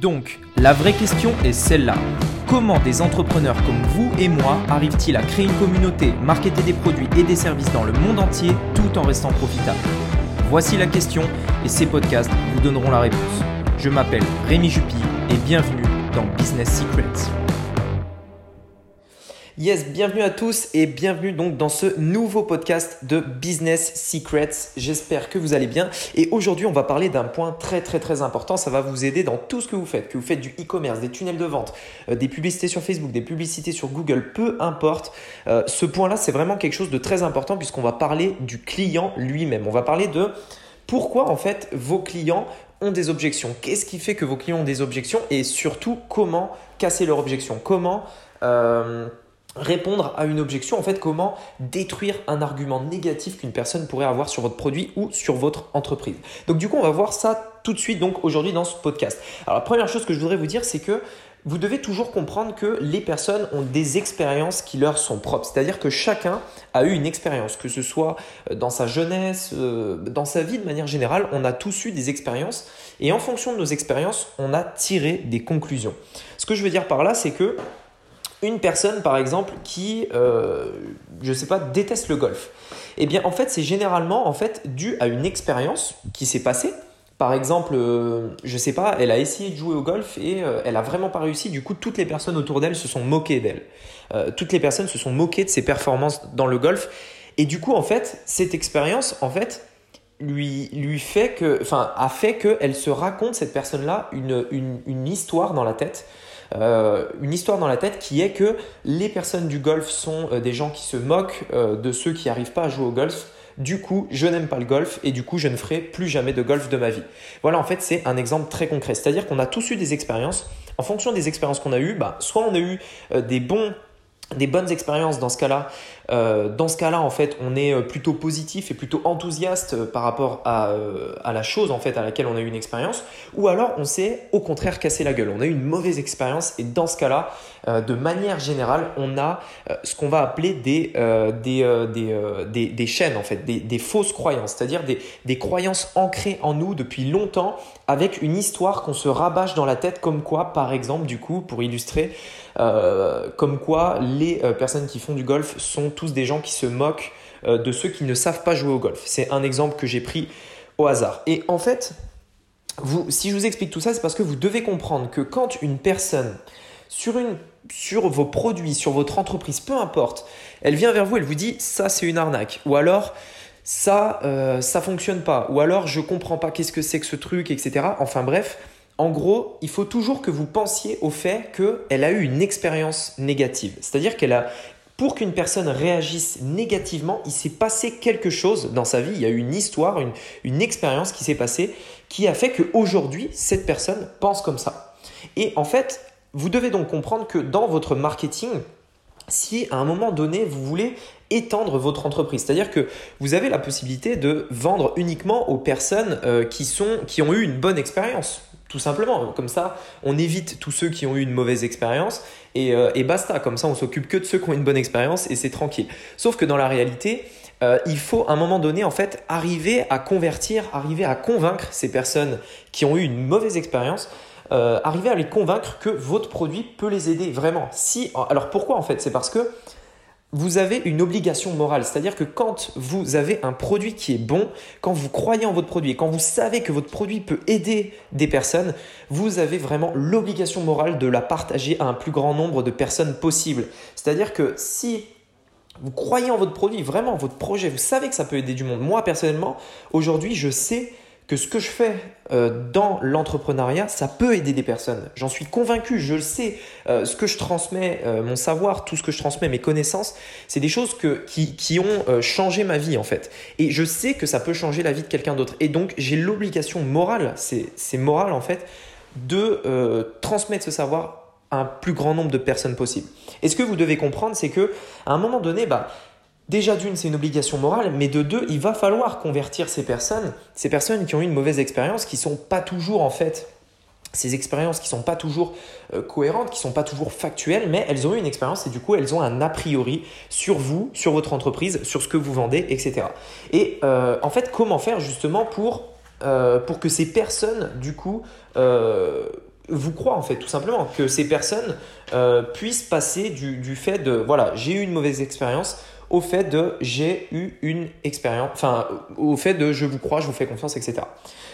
Donc, la vraie question est celle-là. Comment des entrepreneurs comme vous et moi arrivent-ils à créer une communauté, marketer des produits et des services dans le monde entier tout en restant profitables? Voici la question et ces podcasts vous donneront la réponse. Je m'appelle Rémi Jupy et bienvenue dans Business Secrets. Yes, bienvenue à tous et bienvenue donc dans ce nouveau podcast de Business Secrets. J'espère que vous allez bien et aujourd'hui on va parler d'un point très très très important. Ça va vous aider dans tout ce que vous faites, que vous faites du e-commerce, des tunnels de vente, euh, des publicités sur Facebook, des publicités sur Google, peu importe. Euh, ce point-là c'est vraiment quelque chose de très important puisqu'on va parler du client lui-même. On va parler de pourquoi en fait vos clients ont des objections. Qu'est-ce qui fait que vos clients ont des objections et surtout comment casser leurs objections? Comment euh, répondre à une objection, en fait, comment détruire un argument négatif qu'une personne pourrait avoir sur votre produit ou sur votre entreprise. Donc du coup, on va voir ça tout de suite donc aujourd'hui dans ce podcast. Alors la première chose que je voudrais vous dire, c'est que vous devez toujours comprendre que les personnes ont des expériences qui leur sont propres. C'est-à-dire que chacun a eu une expérience, que ce soit euh, dans sa jeunesse, euh, dans sa vie de manière générale, on a tous eu des expériences et en fonction de nos expériences, on a tiré des conclusions. Ce que je veux dire par là, c'est que une personne, par exemple, qui, euh, je ne sais pas, déteste le golf, eh bien, en fait, c'est généralement en fait, dû à une expérience qui s'est passée. Par exemple, euh, je ne sais pas, elle a essayé de jouer au golf et euh, elle a vraiment pas réussi. Du coup, toutes les personnes autour d'elle se sont moquées d'elle. toutes les personnes se sont moquées de ses performances dans le golf. Et du coup, en fait, cette expérience, en fait, lui, lui fait que, enfin, a fait qu'elle se raconte, cette personne-là, une, une, une histoire dans la tête euh, une histoire dans la tête qui est que les personnes du golf sont euh, des gens qui se moquent euh, de ceux qui n'arrivent pas à jouer au golf. Du coup, je n'aime pas le golf et du coup, je ne ferai plus jamais de golf de ma vie. Voilà, en fait, c'est un exemple très concret. C'est-à-dire qu'on a tous eu des expériences. En fonction des expériences qu'on a eues, bah, soit on a eu des bons des bonnes expériences dans ce cas-là. Euh, dans ce cas-là, en fait, on est euh, plutôt positif et plutôt enthousiaste euh, par rapport à, la chose en fait à laquelle on a eu une expérience, ou alors on s'est au contraire cassé la gueule. On a eu une mauvaise expérience et dans ce cas-là, de manière générale, on a ce qu'on va appeler des, des, des, des, des, chaînes en fait, des, des fausses croyances, c'est-à-dire des, des croyances ancrées en nous depuis longtemps avec une histoire qu'on se rabâche dans la tête comme quoi, par exemple, du coup, pour illustrer, comme quoi les personnes qui font du golf sont tous des gens qui se moquent euh, de ceux qui ne savent pas jouer au golf. C'est un exemple que j'ai pris au hasard. Et en fait, vous, si je vous explique tout ça, c'est parce que vous devez comprendre que quand une personne sur, une, sur vos produits, sur votre entreprise, peu importe, elle vient vers vous, elle vous dit ça c'est une arnaque, ou alors ça euh, ça fonctionne pas, ou alors je comprends pas qu'est-ce que c'est que ce truc, etc. Enfin bref, en gros, il faut toujours que vous pensiez au fait qu'elle a eu une expérience négative. C'est-à-dire qu'elle a, pour qu'une personne réagisse négativement, il s'est passé quelque chose dans sa vie, il y a eu une histoire, une, expérience qui s'est passée qui a fait qu'aujourd'hui, cette personne pense comme ça. Et en fait, vous devez donc comprendre que dans votre marketing, si à un moment donné, vous voulez étendre votre entreprise. C'est-à-dire que vous avez la possibilité de vendre uniquement aux personnes euh, qui, sont, qui ont eu une bonne expérience. Tout simplement, comme ça, on évite tous ceux qui ont eu une mauvaise expérience et, euh, basta. Comme ça, on s'occupe que de ceux qui ont une bonne expérience et c'est tranquille. Sauf que dans la réalité, euh, il faut à un moment donné en fait arriver à convertir, arriver à convaincre ces personnes qui ont eu une mauvaise expérience, euh, arriver à les convaincre que votre produit peut les aider vraiment. Si, alors pourquoi en fait? C'est parce que vous avez une obligation morale. C'est-à-dire que quand vous avez un produit qui est bon, quand vous croyez en votre produit, quand vous savez que votre produit peut aider des personnes, vous avez vraiment l'obligation morale de la partager à un plus grand nombre de personnes possible. C'est-à-dire que si vous croyez en votre produit, vraiment votre projet, vous savez que ça peut aider du monde. Moi personnellement, aujourd'hui, je sais que ce que je fais euh, dans l'entrepreneuriat, ça peut aider des personnes. J'en suis convaincu, je le sais. Euh, ce que je transmets, euh, mon savoir, tout ce que je transmets, mes connaissances, c'est des choses qui ont changé ma vie en fait. Et je sais que ça peut changer la vie de quelqu'un d'autre. Et donc j'ai l'obligation morale, c'est moral en fait, de transmettre ce savoir à un plus grand nombre de personnes possible. Et ce que vous devez comprendre, c'est que à un moment donné, bah, Déjà d'une, c'est une obligation morale, mais de deux, il va falloir convertir ces personnes, ces personnes qui ont eu une mauvaise expérience, qui sont pas toujours en fait ces expériences qui sont pas toujours euh, cohérentes, qui sont pas toujours factuelles, mais elles ont eu une expérience et du coup elles ont un a priori sur vous, sur votre entreprise, sur ce que vous vendez, etc. Et euh, en fait, comment faire justement pour, euh, que ces personnes du coup vous croit en fait tout simplement que ces personnes puissent passer du fait de voilà j'ai eu une mauvaise expérience au fait de j'ai eu une expérience, enfin au fait de je vous crois, je vous fais confiance, etc.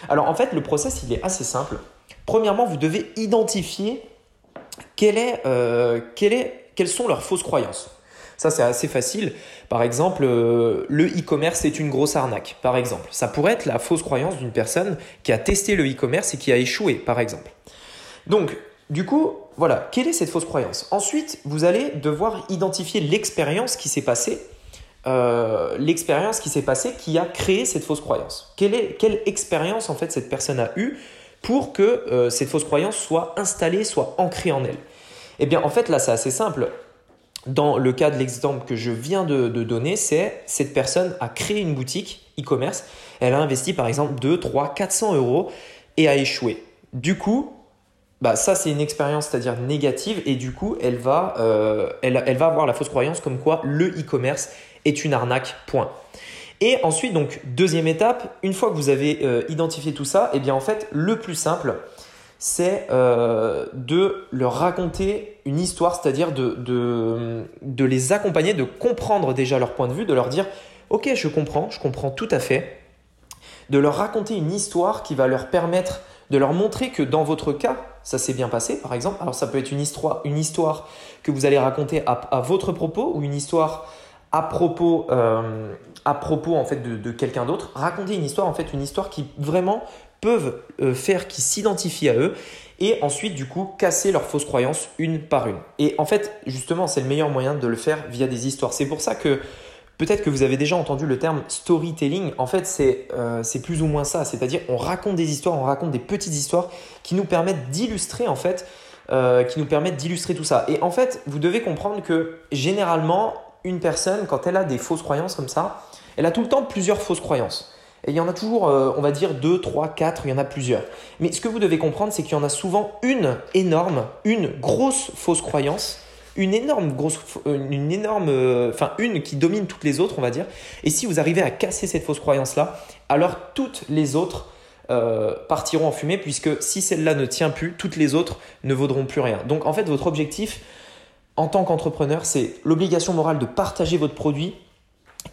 Alors en fait, le process, il est assez simple. Premièrement, vous devez identifier euh, quelles sont leurs fausses croyances. Ça, c'est assez facile. Par exemple, euh, le e-commerce est une grosse arnaque, par exemple. Ça pourrait être la fausse croyance d'une personne qui a testé le e-commerce et qui a échoué, par exemple. Donc, du coup, voilà, quelle est cette fausse croyance? Ensuite, vous allez devoir identifier l'expérience qui s'est passée, euh, l'expérience qui s'est passée qui a créé cette fausse croyance. Quelle, est, quelle expérience en fait cette personne a eue pour que euh, cette fausse croyance soit installée, soit ancrée en elle? Eh bien, en fait, là, c'est assez simple. Dans le cas de l'exemple que je viens de, donner, c'est cette personne a créé une boutique e-commerce, elle a investi par exemple 2, 3, 400 euros et a échoué. Du coup, bah, ça c'est une expérience, c'est-à-dire négative, et du coup, elle va, euh, elle, va avoir la fausse croyance comme quoi le e-commerce est une arnaque, point. Et ensuite, donc, deuxième étape, une fois que vous avez euh, identifié tout ça, et eh bien en fait, le plus simple, c'est euh, de leur raconter une histoire, c'est-à-dire de, de, de, les accompagner, de comprendre déjà leur point de vue, de leur dire, ok, je comprends, je comprends tout à fait, de leur raconter une histoire qui va leur permettre de leur montrer que dans votre cas, ça s'est bien passé, par exemple. Alors ça peut être une histoire, une histoire que vous allez raconter à, votre propos ou une histoire à propos, euh, à propos en fait de, quelqu'un d'autre. Raconter une histoire, en fait, une histoire qui vraiment peuvent euh, faire qu'ils s'identifient à eux et ensuite du coup casser leurs fausses croyances une par une. Et en fait, justement, c'est le meilleur moyen de le faire via des histoires. C'est pour ça que Peut-être que vous avez déjà entendu le terme storytelling. En fait, euh, c'est plus ou moins ça. C'est-à-dire, on raconte des histoires, on raconte des petites histoires qui nous permettent d'illustrer, en fait, euh, qui nous permettent d'illustrer tout ça. Et en fait, vous devez comprendre que généralement, une personne, quand elle a des fausses croyances comme ça, elle a tout le temps plusieurs fausses croyances. Et il y en a toujours, euh, on va dire, deux, trois, quatre, il y en a plusieurs. Mais ce que vous devez comprendre, c'est qu'il y en a souvent une énorme, une grosse fausse croyance une énorme grosse, euh, une énorme, euh, enfin une qui domine toutes les autres, on va dire. Et si vous arrivez à casser cette fausse croyance-là, alors toutes les autres euh, partiront en fumée, puisque si celle-là ne tient plus, toutes les autres ne vaudront plus rien. Donc en fait, votre objectif en tant qu'entrepreneur, c'est l'obligation morale de partager votre produit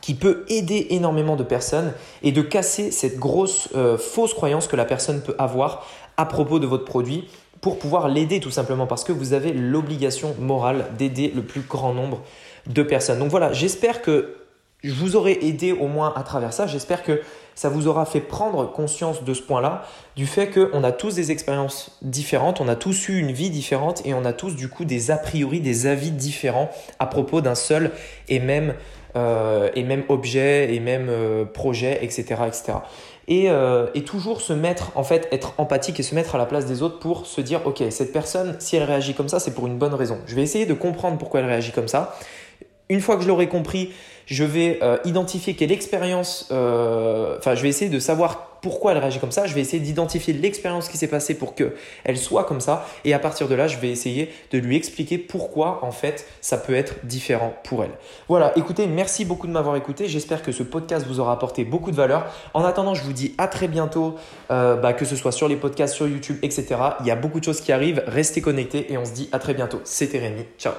qui peut aider énormément de personnes et de casser cette grosse fausse croyance que la personne peut avoir à propos de votre produit pour pouvoir l'aider tout simplement parce que vous avez l'obligation morale d'aider le plus grand nombre de personnes. Donc voilà, j'espère que je vous aurai aidé au moins à travers ça. J'espère que ça vous aura fait prendre conscience de ce point-là, du fait qu'on a tous des expériences différentes, on a tous eu une vie différente et on a tous du coup des a priori, des avis différents à propos d'un seul et même, euh, objet et même euh, projet, etc. Euh, et, toujours se mettre, en fait, être empathique et se mettre à la place des autres pour se dire, ok, cette personne, si elle réagit comme ça, c'est pour une bonne raison. Je vais essayer de comprendre pourquoi elle réagit comme ça. Une fois que je l'aurai compris, je vais euh, identifier quelle expérience, euh, enfin, je vais essayer de savoir pourquoi elle réagit comme ça. Je vais essayer d'identifier l'expérience qui s'est passée pour qu'elle soit comme ça. Et à partir de là, je vais essayer de lui expliquer pourquoi, en fait, ça peut être différent pour elle. Voilà, écoutez, merci beaucoup de m'avoir écouté. J'espère que ce podcast vous aura apporté beaucoup de valeur. En attendant, je vous dis à très bientôt, euh, bah, que ce soit sur les podcasts, sur YouTube, etc. Il y a beaucoup de choses qui arrivent. Restez connectés et on se dit à très bientôt. C'était Rémi. Ciao